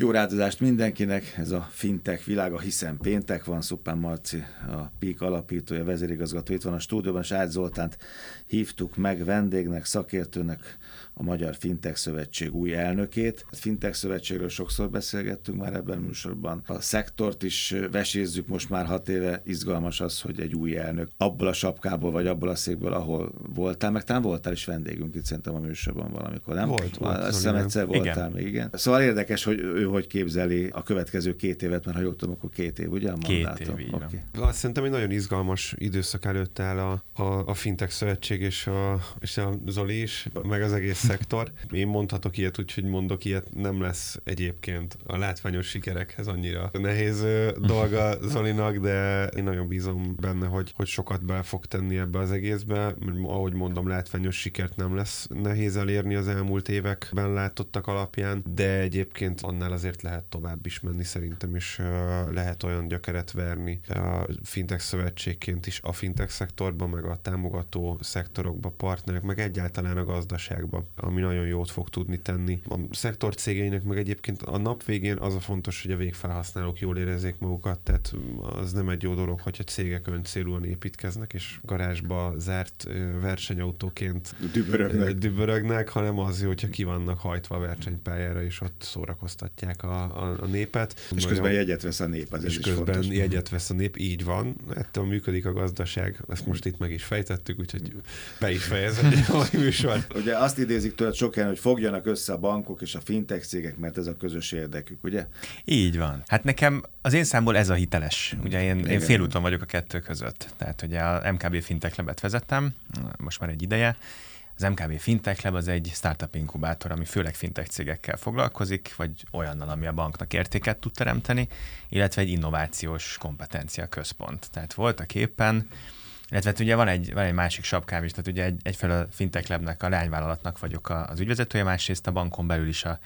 Jó rádozást mindenkinek, ez a fintech világa, hiszen péntek van, Szupán Marci, a PIK alapítója, vezérigazgató, itt van a stúdióban, és Ágy Zoltánt hívtuk meg vendégnek, szakértőnek, a Magyar Fintech Szövetség új elnökét. A Fintech Szövetségről sokszor beszélgettünk már ebben a műsorban. A szektort is vesézzük most már hat éve. Izgalmas az, hogy egy új elnök abból a sapkából, vagy abból a székből, ahol voltál, meg talán voltál is vendégünk itt szerintem a műsorban valamikor, nem? Volt, volt. Azt hiszem egyszer voltál igen. még, igen. Szóval érdekes, hogy ő hogy képzeli a következő két évet, mert ha jól tudom, akkor két év, ugye? A két év, okay. Azt szerintem egy nagyon izgalmas időszak előtt áll a, a, a Fintech Szövetség és a, és a Zoli is, meg az egész szektor. Én mondhatok ilyet, úgyhogy mondok ilyet, nem lesz egyébként a látványos sikerekhez annyira nehéz dolga Zolinak, de én nagyon bízom benne, hogy, hogy sokat be fog tenni ebbe az egészbe. Ahogy mondom, látványos sikert nem lesz nehéz elérni az elmúlt években látottak alapján, de egyébként annál azért lehet tovább is menni szerintem, és lehet olyan gyökeret verni a fintech szövetségként is a fintech szektorban, meg a támogató szektorokba, partnerek, meg egyáltalán a gazdaságban, ami nagyon jót fog tudni tenni. A szektor cégeinek meg egyébként a nap végén az a fontos, hogy a végfelhasználók jól érezzék magukat, tehát az nem egy jó dolog, hogyha cégek öncélúan építkeznek, és garázsba zárt versenyautóként dübörögnek, dübörögnek hanem az, hogyha ki vannak hajtva a versenypályára, és ott szórakoztatják a, a, a népet. És közben jegyet vesz a nép, az és is közben fontos. jegyet vesz a nép, így van. Ettől működik a gazdaság, ezt most itt meg is fejtettük, úgyhogy be is fejezem a műsor. Ugye azt idézik tőled sok helyen, hogy fogjanak össze a bankok és a fintech cégek, mert ez a közös érdekük, ugye? Így van. Hát nekem az én számból ez a hiteles. Ugye én, én félúton vagyok a kettő között. Tehát ugye a MKB Fintech Labet vezettem, most már egy ideje, az MKB Fintech Lab az egy startup inkubátor, ami főleg fintech cégekkel foglalkozik, vagy olyannal, ami a banknak értéket tud teremteni, illetve egy innovációs kompetencia központ. Tehát voltak éppen illetve hát ugye van egy, van egy másik sapkám is, tehát ugye egy, egyfelől a Fintech Labnek, a lányvállalatnak vagyok az ügyvezetője, másrészt a bankon belül is a,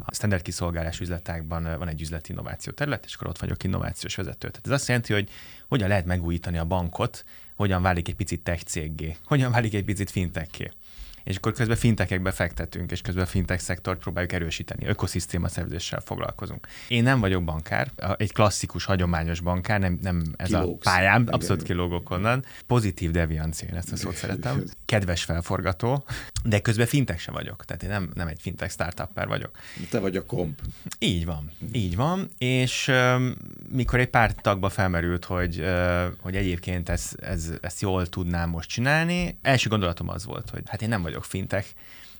a standard kiszolgálás üzletágban van egy üzleti innováció terület, és akkor ott vagyok innovációs vezető. Tehát ez azt jelenti, hogy hogyan lehet megújítani a bankot, hogyan válik egy picit tech céggé, hogyan válik egy picit fintechké és akkor közben fintekekbe fektetünk, és közben a fintech szektort próbáljuk erősíteni, ökoszisztéma szervezéssel foglalkozunk. Én nem vagyok bankár, egy klasszikus, hagyományos bankár, nem, nem ez Kilógsz. a pályám, abszolút kilógok onnan. Pozitív deviancia, én ezt a szót szeretem. Kedves felforgató, de közben fintech sem vagyok, tehát én nem, nem egy fintech startupper vagyok. Te vagy a komp. Így van, így van, és mikor egy pár tagba felmerült, hogy, uh, hogy egyébként ezt, ez, ezt jól tudnám most csinálni, első gondolatom az volt, hogy hát én nem vagyok vagyok fintech,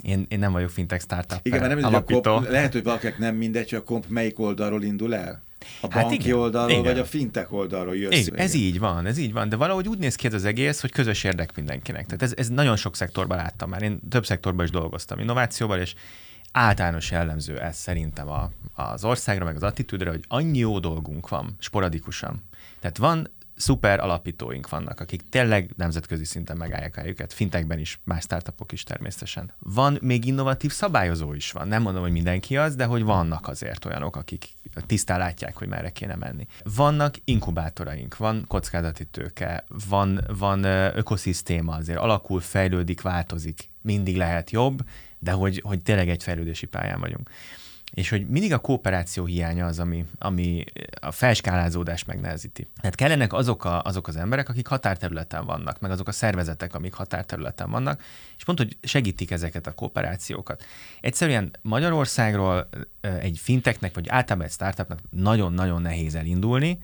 én, én nem vagyok fintech startup Igen, mert nem alapító. A komp, lehet, hogy valakinek nem mindegy, hogy a komp melyik oldalról indul el. A hát banki igen, oldalról, igen. vagy a fintech oldalról jössz. Igen, ez így van, ez így van, de valahogy úgy néz ki ez az egész, hogy közös érdek mindenkinek. Tehát ez, ez nagyon sok szektorban láttam már. Én több szektorban is dolgoztam innovációval, és általános jellemző ez szerintem a, az országra, meg az attitűdre, hogy annyi jó dolgunk van, sporadikusan. Tehát van szuper alapítóink vannak, akik tényleg nemzetközi szinten megállják a helyüket, fintekben is, más startupok is természetesen. Van még innovatív szabályozó is van. Nem mondom, hogy mindenki az, de hogy vannak azért olyanok, akik tisztán látják, hogy merre kéne menni. Vannak inkubátoraink, van kockázati tőke, van, van ökoszisztéma, azért alakul, fejlődik, változik, mindig lehet jobb, de hogy, hogy tényleg egy fejlődési pályán vagyunk és hogy mindig a kooperáció hiánya az, ami, ami a felskálázódást megnehezíti. Tehát kellenek azok, a, azok az emberek, akik határterületen vannak, meg azok a szervezetek, amik határterületen vannak, és pont, hogy segítik ezeket a kooperációkat. Egyszerűen Magyarországról egy finteknek, vagy általában egy startupnak nagyon-nagyon nehéz elindulni,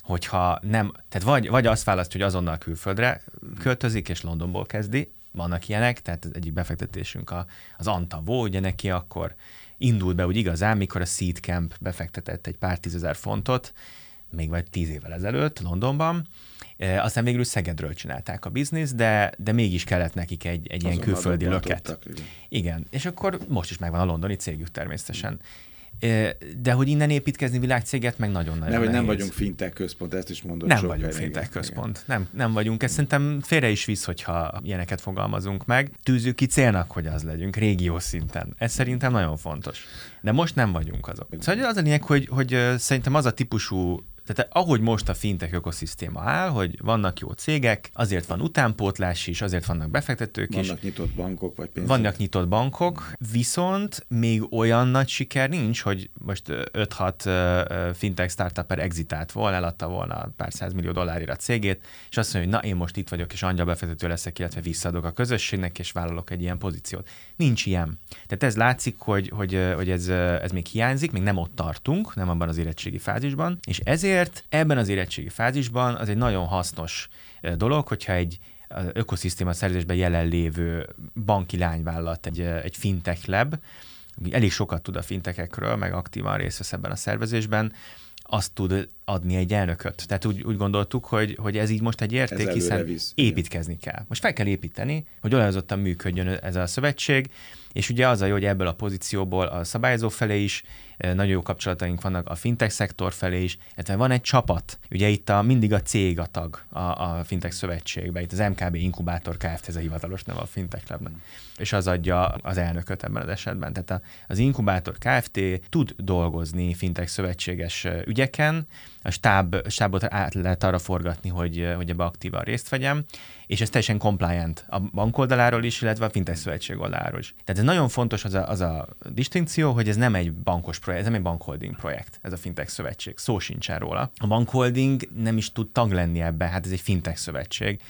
hogyha nem, tehát vagy, vagy azt választ, hogy azonnal külföldre költözik, és Londonból kezdi, vannak ilyenek, tehát egyik befektetésünk a, az Antavó, ugye neki akkor indult be úgy igazán, mikor a Seed Camp befektetett egy pár tízezer fontot, még vagy tíz évvel ezelőtt Londonban, E, aztán végül Szegedről csinálták a bizniszt, de, de mégis kellett nekik egy, egy ilyen külföldi löket. Igen. igen, és akkor most is megvan a londoni cégük természetesen. De hogy innen építkezni világcéget, meg nagyon-nagyon Nem, hogy nem vagyunk fintech központ, ezt is mondod. Nem vagyunk fintech központ. Nem, nem vagyunk. Ez szerintem félre is visz, hogyha ilyeneket fogalmazunk meg. Tűzzük ki célnak, hogy az legyünk, régió szinten. Ez szerintem nagyon fontos. De most nem vagyunk azok. Szóval az a lényeg, hogy, hogy szerintem az a típusú Tehát ahogy most a fintech ökoszisztéma áll, hogy vannak jó cégek, azért van utánpótlás is, azért vannak befektetők vannak is. Vannak nyitott bankok, vagy pénzek. Vannak nyitott bankok, viszont még olyan nagy siker nincs, hogy most 5-6 fintech startuper exitált volna, eladta volna pár millió dollárira a cégét, és azt mondja, hogy na én most itt vagyok, és angyal befektető leszek, illetve visszaadok a közösségnek, és vállalok egy ilyen pozíciót. Nincs ilyen. Tehát ez látszik, hogy, hogy, hogy ez, ez még hiányzik, még nem ott tartunk, nem abban az érettségi fázisban, és ezért ebben az érettségi fázisban az egy nagyon hasznos dolog, hogyha egy ökoszisztéma szerzésben jelenlévő banki lányvállalat, egy, egy fintech lab, elég sokat tud a fintekekről, meg aktívan részt vesz ebben a szervezésben, azt tud adni egy elnököt. Tehát úgy, úgy gondoltuk, hogy, hogy ez így most egy érték, ez hiszen visz, építkezni igen. kell. Most fel kell építeni, hogy olajozottan működjön ez a szövetség, és ugye az a jó, hogy ebből a pozícióból a szabályozó felé is nagyon jó kapcsolataink vannak a fintech szektor felé is, illetve van egy csapat. Ugye itt a, mindig a cég a tag a, a fintech szövetségben, itt az MKB Inkubátor Kft. ez a hivatalos neve a fintech labnak, mm. és az adja az elnököt ebben az esetben. Tehát az Inkubátor Kft. tud dolgozni fintech szövetséges ügyeken, a stáb, stábot át lehet arra forgatni, hogy, hogy ebbe aktívan részt vegyem, és ez teljesen compliant a bank oldaláról is, illetve a fintech szövetség oldaláról is. Tehát ez nagyon fontos az a, az a distinkció, hogy ez nem egy bankos projekt, ez nem egy bankholding projekt, ez a fintech szövetség. Szó sincsen róla. A bankholding nem is tud tag lenni ebbe, hát ez egy fintech szövetség.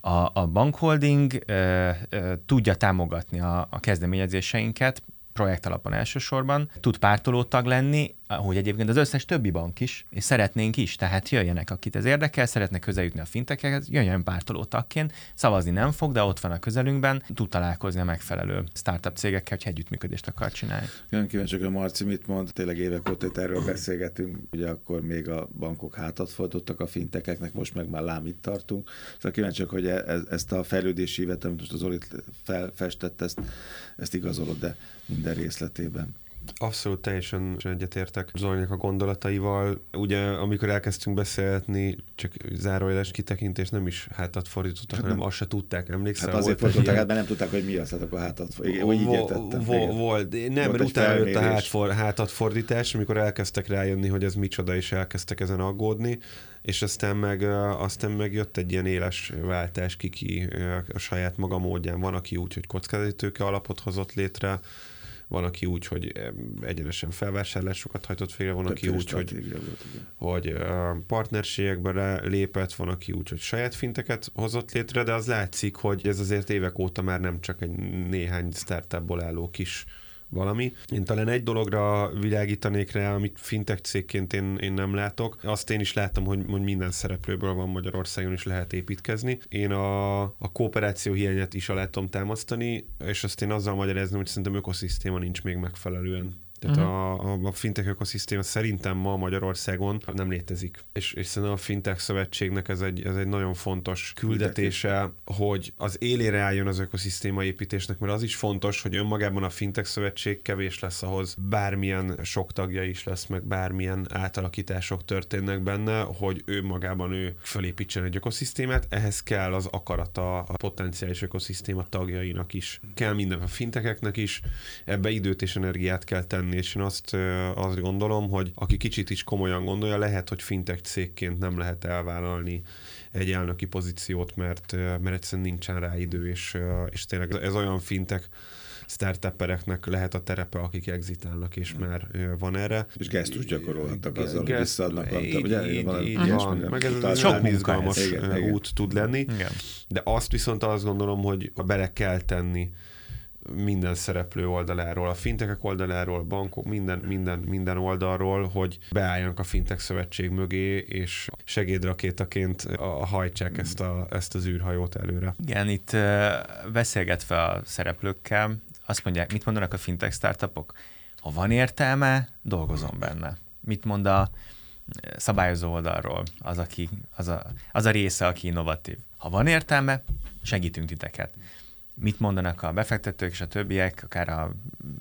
A, a bankholding ö, ö, tudja támogatni a, a kezdeményezéseinket, projekt alapon elsősorban, tud pártoló tag lenni, ahogy egyébként az összes többi bank is, és szeretnénk is, tehát jöjjenek, akit ez érdekel, szeretnek közeljutni a fintekhez, jöjjön pártoló tagként, szavazni nem fog, de ott van a közelünkben, tud találkozni a megfelelő startup cégekkel, hogy együttműködést akar csinálni. Nagyon kíváncsi, a Marci mit mond, tényleg évek óta itt erről beszélgetünk, ugye akkor még a bankok hátat fordultak a fintekeknek, most meg már lám itt tartunk. Szóval kíváncsi, hogy e- e- ezt a fejlődési évet, amit most az Olit felfestett, ezt, ezt igazolod, de minden részletében. Abszolút teljesen egyetértek Zolinak a gondolataival. Ugye, amikor elkezdtünk beszélni, csak zárójeles kitekintés nem is hátat fordítottak, hát hanem azt se tudták, emlékszel? Hát azért fordították, hát, mert nem tudták, hogy mi az, hát akkor hátat Úgy így értettem. Volt, nem, mert utána jött a hátfor, hátat fordítás, amikor elkezdtek rájönni, hogy ez micsoda, és elkezdtek ezen aggódni és aztán meg, aztán meg jött egy ilyen éles váltás, kiki a saját maga módján. Van, aki úgy, hogy kockázatítőke alapot hozott létre, van, aki úgy, hogy egyenesen felvásárlásokat hajtott félre, van, aki úgy, hogy, volt, hogy partnerségekbe lépett, van, aki úgy, hogy saját finteket hozott létre, de az látszik, hogy ez azért évek óta már nem csak egy néhány startupból álló kis valami. Én talán egy dologra világítanék rá, amit fintech cégként én, én nem látok. Azt én is láttam, hogy, hogy minden szereplőből van Magyarországon is lehet építkezni. Én a, a kooperáció hiányát is alá tudom támasztani, és azt én azzal magyaráznám, hogy szerintem ökoszisztéma nincs még megfelelően tehát uh-huh. a, a, fintech ökoszisztéma szerintem ma Magyarországon nem létezik. És, és szerintem a fintech szövetségnek ez egy, ez egy nagyon fontos küldetése, hogy az élére álljon az ökoszisztéma építésnek, mert az is fontos, hogy önmagában a fintech szövetség kevés lesz ahhoz, bármilyen sok tagja is lesz, meg bármilyen átalakítások történnek benne, hogy ő magában ő fölépítsen egy ökoszisztémát, ehhez kell az akarata a potenciális ökoszisztéma tagjainak is. Kell minden a fintekeknek is, ebbe időt és energiát kell tenni tenni, és én azt, azt gondolom, hogy aki kicsit is komolyan gondolja, lehet, hogy fintech cégként nem lehet elvállalni egy elnöki pozíciót, mert, mert egyszerűen nincsen rá idő, és, és tényleg ez olyan fintek startuppereknek lehet a terepe, akik exitálnak, és már van erre. És gesztus gyakorolhatnak azzal, hogy visszaadnak ugye? Így, így, így van, meg ez egy sok izgalmas igen, út tud lenni, igen. de azt viszont azt gondolom, hogy bele kell tenni minden szereplő oldaláról, a fintekek oldaláról, bankok, minden, minden, minden oldalról, hogy beálljanak a fintek szövetség mögé, és segédrakétaként hajtsák ezt, a, ezt az űrhajót előre. Igen, itt beszélgetve a szereplőkkel, azt mondják, mit mondanak a fintech startupok? Ha van értelme, dolgozom benne. Mit mond a szabályozó oldalról az, aki, az, a, az a része, aki innovatív. Ha van értelme, segítünk titeket mit mondanak a befektetők és a többiek, akár a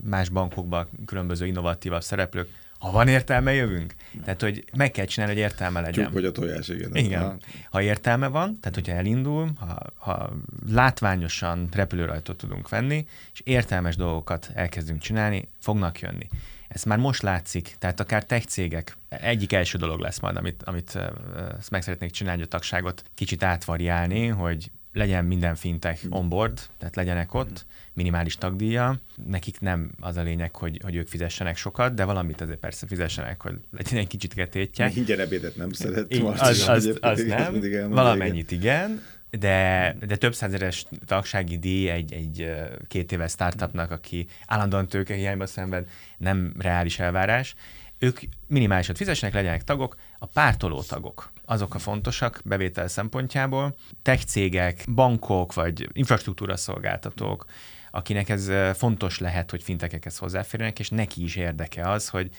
más bankokban különböző innovatívabb szereplők, ha van értelme, jövünk. Tehát, hogy meg kell csinálni, hogy értelme legyen. Csuk vagy a tojás, igen. Igen. Ha. ha értelme van, tehát hogyha elindul, ha, ha látványosan repülőrajtot tudunk venni, és értelmes dolgokat elkezdünk csinálni, fognak jönni. Ez már most látszik, tehát akár tech cégek, egyik első dolog lesz majd, amit, amit ezt meg szeretnék csinálni, a tagságot kicsit átvariálni, hogy legyen minden fintech onboard, tehát legyenek ott, minimális tagdíja. Nekik nem az a lényeg, hogy, hogy ők fizessenek sokat, de valamit azért persze fizessenek, hogy legyen egy kicsit getétje. Ingyen ebédet nem szerettem. Az, az, az, az nem, valamennyit igen, de, de több százeres tagsági díj egy, egy két éves startupnak, aki állandóan tőkehiányba szenved, nem reális elvárás. Ők minimálisat fizessenek, legyenek tagok, a pártoló tagok azok a fontosak bevétel szempontjából. Tech cégek, bankok vagy infrastruktúra szolgáltatók, akinek ez fontos lehet, hogy fintekekhez hozzáférjenek, és neki is érdeke az, hogy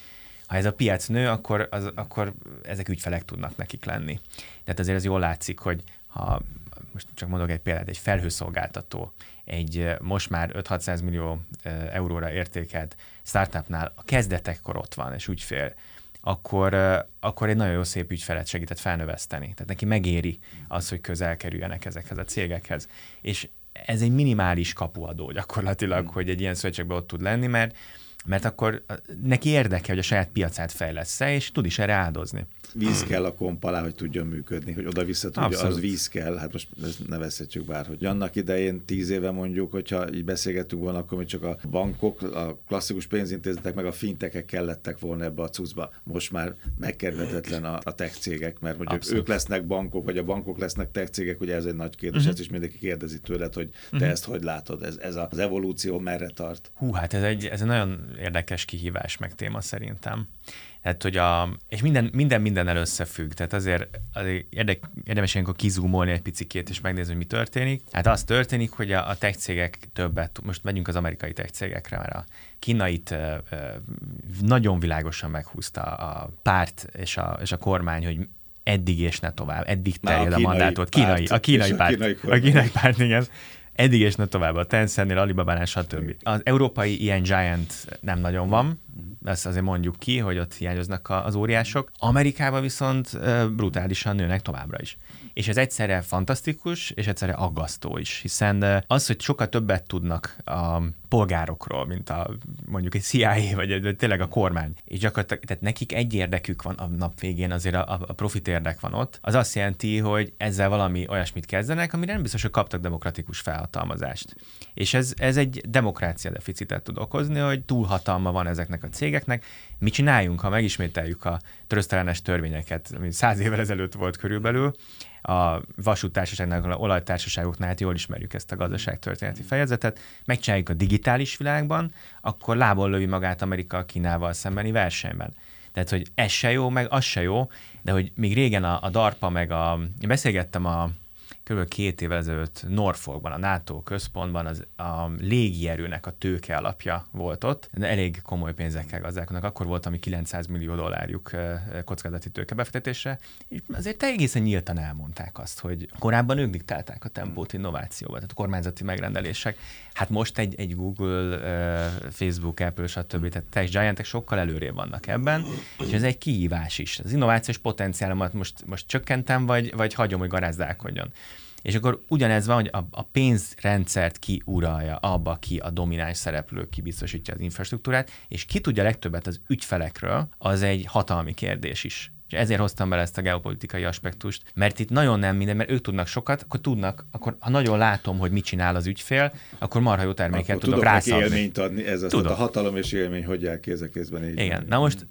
ha ez a piac nő, akkor, az, akkor ezek ügyfelek tudnak nekik lenni. Tehát azért ez jól látszik, hogy ha most csak mondok egy példát, egy felhőszolgáltató, egy most már 5-600 millió euróra értékelt startupnál a kezdetekkor ott van, és ügyfél, akkor, akkor egy nagyon jó szép ügyfelet segített felnöveszteni. Tehát neki megéri az, hogy közel kerüljenek ezekhez a cégekhez. És ez egy minimális kapuadó gyakorlatilag, hmm. hogy egy ilyen szövetségben ott tud lenni, mert mert akkor neki érdeke, hogy a saját piacát fejlesz és tud is erre áldozni víz kell a komp alá, hogy tudjon működni, hogy oda-vissza tudja, Abszolút. az víz kell. Hát most ezt nevezhetjük bár, hogy annak idején tíz éve mondjuk, hogyha így beszélgettünk volna, akkor hogy csak a bankok, a klasszikus pénzintézetek, meg a fintekek kellettek volna ebbe a cuccba. Most már megkerülhetetlen a, a tech cégek, mert hogy ők, ők lesznek bankok, vagy a bankok lesznek tech cégek, ugye ez egy nagy kérdés, uh-huh. ezt is mindenki kérdezi tőled, hogy te uh-huh. ezt hogy látod, ez, ez az evolúció merre tart? Hú, hát ez egy, ez egy nagyon érdekes kihívás meg téma szerintem. Tehát, hogy a, és minden, minden mindennel összefügg, tehát azért, azért érdek, érdemes ilyenkor kizúmolni egy picikét, és megnézni, hogy mi történik. Hát az történik, hogy a, a tech cégek többet, most megyünk az amerikai tech cégekre, mert a kínait ö, ö, nagyon világosan meghúzta a párt és a, és a kormány, hogy eddig és ne tovább, eddig terjed a, a mandátot. Kínai, a kínai párt. A kínai, párt, a kínai párt, igen eddig és ne tovább a Tencentnél, Alibabánál, stb. Az európai ilyen giant nem nagyon van, ezt azért mondjuk ki, hogy ott hiányoznak az óriások. Amerikában viszont brutálisan nőnek továbbra is és ez egyszerre fantasztikus, és egyszerre aggasztó is, hiszen az, hogy sokkal többet tudnak a polgárokról, mint a mondjuk egy CIA, vagy, vagy tényleg a kormány, és gyakorlatilag tehát nekik egy érdekük van a nap végén, azért a, a profit érdek van ott, az azt jelenti, hogy ezzel valami olyasmit kezdenek, amire nem biztos, hogy kaptak demokratikus felhatalmazást. És ez, ez egy demokrácia deficitet tud okozni, hogy túlhatalma van ezeknek a cégeknek. Mi csináljunk, ha megismételjük a trösztelenes törvényeket, ami száz évvel ezelőtt volt körülbelül, a vasúttársaságnak, a olajtársaságoknál hát jól ismerjük ezt a gazdaságtörténeti fejezetet, megcsináljuk a digitális világban, akkor lából lövi magát Amerika a Kínával szembeni versenyben. Tehát, hogy ez se jó, meg az se jó, de hogy még régen a, a DARPA, meg a... Én beszélgettem a kb. két évvel ezelőtt Norfolkban, a NATO központban az, a légierőnek a tőke alapja volt ott. De elég komoly pénzekkel gazdálkodnak. Akkor volt, ami 900 millió dollárjuk kockázati tőkebefektetésre. És azért egészen nyíltan elmondták azt, hogy korábban ők diktálták a tempót innovációba, tehát a kormányzati megrendelések. Hát most egy, egy Google, Facebook, Apple, stb. Tehát tech giantek sokkal előrébb vannak ebben, és ez egy kihívás is. Az innovációs potenciálomat most, most csökkentem, vagy, vagy hagyom, hogy garázdálkodjon. És akkor ugyanez van, hogy a, a pénzrendszert ki uralja, abba ki a domináns szereplő kibiztosítja az infrastruktúrát, és ki tudja legtöbbet az ügyfelekről, az egy hatalmi kérdés is. És ezért hoztam bele ezt a geopolitikai aspektust, mert itt nagyon nem minden, mert ők tudnak sokat, akkor tudnak, akkor ha nagyon látom, hogy mit csinál az ügyfél, akkor marha jó terméket akkor tudok, tudok rászabni. élményt adni, ez az a hatalom és élmény, hogy el kéz a kézben így. Igen, na most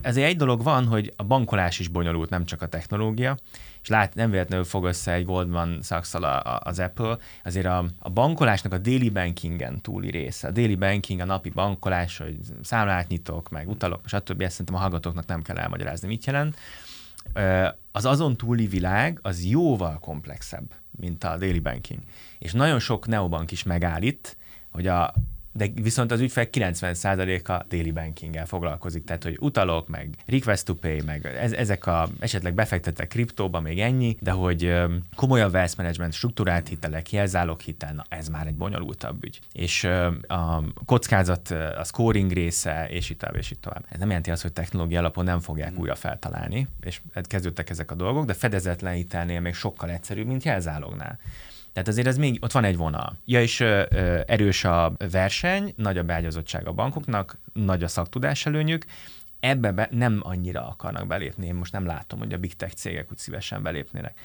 ezért egy dolog van, hogy a bankolás is bonyolult, nem csak a technológia, és lát, nem véletlenül fog össze egy Goldman sachs az Apple, azért a, a bankolásnak a daily bankingen túli része. A daily banking, a napi bankolás, hogy számlát nyitok, meg utalok, stb. Ezt szerintem a hallgatóknak nem kell elmagyarázni, mit jelent. Az azon túli világ az jóval komplexebb, mint a daily banking. És nagyon sok neobank is megáll itt, hogy a, de viszont az ügyfel 90%-a daily bankinggel foglalkozik, tehát hogy utalok, meg request to pay, meg ez, ezek a esetleg befektettek kriptóba, még ennyi, de hogy komolyabb wealth management, struktúrált hitelek, jelzálog hitel, na ez már egy bonyolultabb ügy. És a kockázat, a scoring része, és itt tovább, és itt tovább. Ez nem jelenti azt, hogy technológia alapon nem fogják hmm. újra feltalálni, és kezdődtek ezek a dolgok, de fedezetlen hitelnél még sokkal egyszerűbb, mint jelzálognál. Tehát azért ez még, ott van egy vonal. Ja, és ö, erős a verseny, nagy a beágyazottság a bankoknak, nagy a szaktudás előnyük, ebbe be nem annyira akarnak belépni. Én most nem látom, hogy a big tech cégek úgy szívesen belépnének.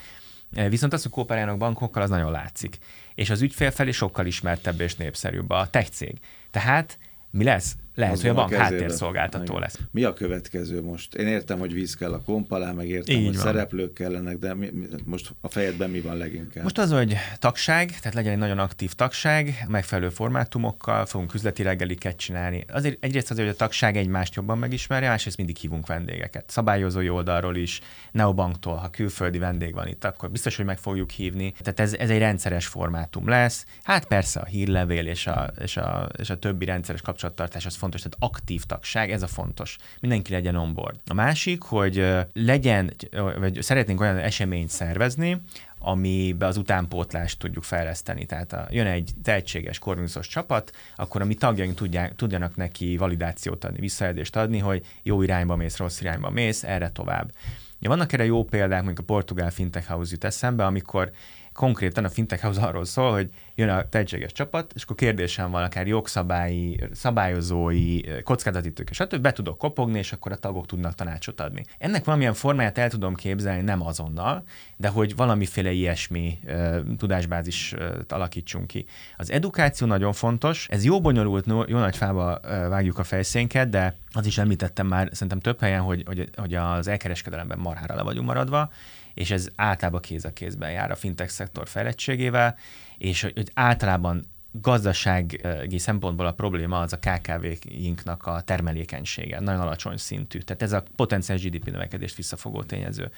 Viszont az, hogy kooperálnak bankokkal, az nagyon látszik. És az ügyfél felé sokkal ismertebb és népszerűbb a tech cég. Tehát mi lesz? Lehet, hogy a bank háttérszolgáltató lesz. Mi a következő most? Én értem, hogy víz kell a komp alá, meg értem, Így hogy van. szereplők kellenek, de mi, mi, most a fejedben mi van leginkább? Most az, hogy tagság, tehát legyen egy nagyon aktív tagság, megfelelő formátumokkal, fogunk üzleti reggeliket csinálni. Azért egyrészt azért, hogy a tagság egymást jobban megismerje, másrészt mindig hívunk vendégeket. Szabályozói oldalról is, Neobanktól, ha külföldi vendég van itt, akkor biztos, hogy meg fogjuk hívni. Tehát ez, ez egy rendszeres formátum lesz. Hát persze a hírlevél és a, és a, és a többi rendszeres kapcsolattartás az fontos, tehát aktív tagság, ez a fontos. Mindenki legyen on board. A másik, hogy legyen, vagy szeretnénk olyan eseményt szervezni, amibe az utánpótlást tudjuk fejleszteni. Tehát a, jön egy tehetséges korvinuszos csapat, akkor a mi tagjaink tudják, tudjanak neki validációt adni, visszajelzést adni, hogy jó irányba mész, rossz irányba mész, erre tovább. Ja, vannak erre jó példák, mondjuk a Portugál Fintech House jut eszembe, amikor konkrétan a Fintech House arról szól, hogy jön a tehetséges csapat, és akkor kérdésem van, akár jogszabályi, szabályozói, kockázatítők, stb. be tudok kopogni, és akkor a tagok tudnak tanácsot adni. Ennek valamilyen formáját el tudom képzelni, nem azonnal, de hogy valamiféle ilyesmi uh, tudásbázis uh, alakítsunk ki. Az edukáció nagyon fontos, ez jó bonyolult, jó nagy fába vágjuk a fejszénket, de az is említettem már szerintem több helyen, hogy, hogy, hogy az elkereskedelemben marhára le vagyunk maradva, és ez általában kéz a kézben jár a fintech szektor fejlettségével, és hogy általában gazdasági szempontból a probléma az a KKV-inknak a termelékenysége, nagyon alacsony szintű. Tehát ez a potenciális GDP növekedést visszafogó tényező.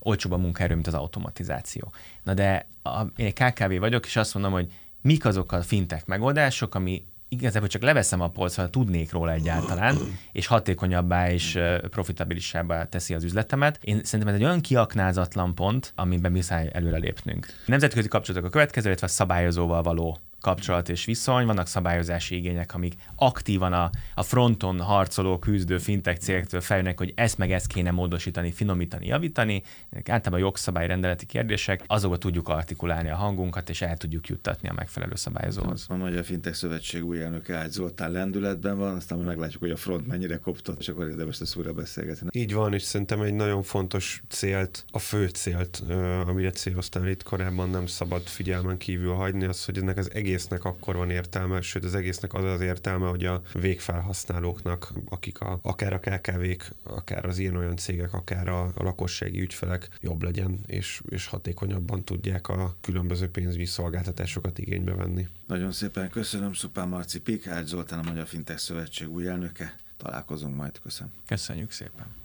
Olcsóbb a munkaerő, mint az automatizáció. Na de a, én egy KKV vagyok, és azt mondom, hogy mik azok a fintech megoldások, ami igazából csak leveszem a polcra, tudnék róla egyáltalán, és hatékonyabbá és profitabilisabbá teszi az üzletemet. Én szerintem ez egy olyan kiaknázatlan pont, amiben muszáj előre lépnünk. Nemzetközi kapcsolatok a következő, illetve a szabályozóval való kapcsolat és viszony, vannak szabályozási igények, amik aktívan a, a fronton harcoló, küzdő fintech cégektől feljönnek, hogy ezt meg ezt kéne módosítani, finomítani, javítani. Általában jogszabály rendeleti kérdések, azokba tudjuk artikulálni a hangunkat, és el tudjuk juttatni a megfelelő szabályozóhoz. A Magyar Fintech Szövetség új elnöke Ágy Zoltán lendületben van, aztán meglátjuk, hogy a front mennyire koptott, és akkor érdemes ezt újra beszélgetni. Így van, és szerintem egy nagyon fontos célt, a fő célt, amire céloztál itt korábban nem szabad figyelmen kívül hagyni, az, hogy ennek az egész egésznek akkor van értelme, sőt az egésznek az az értelme, hogy a végfelhasználóknak, akik a, akár a KKV-k, akár az ilyen-olyan cégek, akár a, a lakossági ügyfelek jobb legyen, és, és hatékonyabban tudják a különböző pénzügyi szolgáltatásokat igénybe venni. Nagyon szépen köszönöm, Szupán Marci Pikárd Zoltán, a Magyar Fintech Szövetség új elnöke. Találkozunk majd, köszönöm. Köszönjük szépen.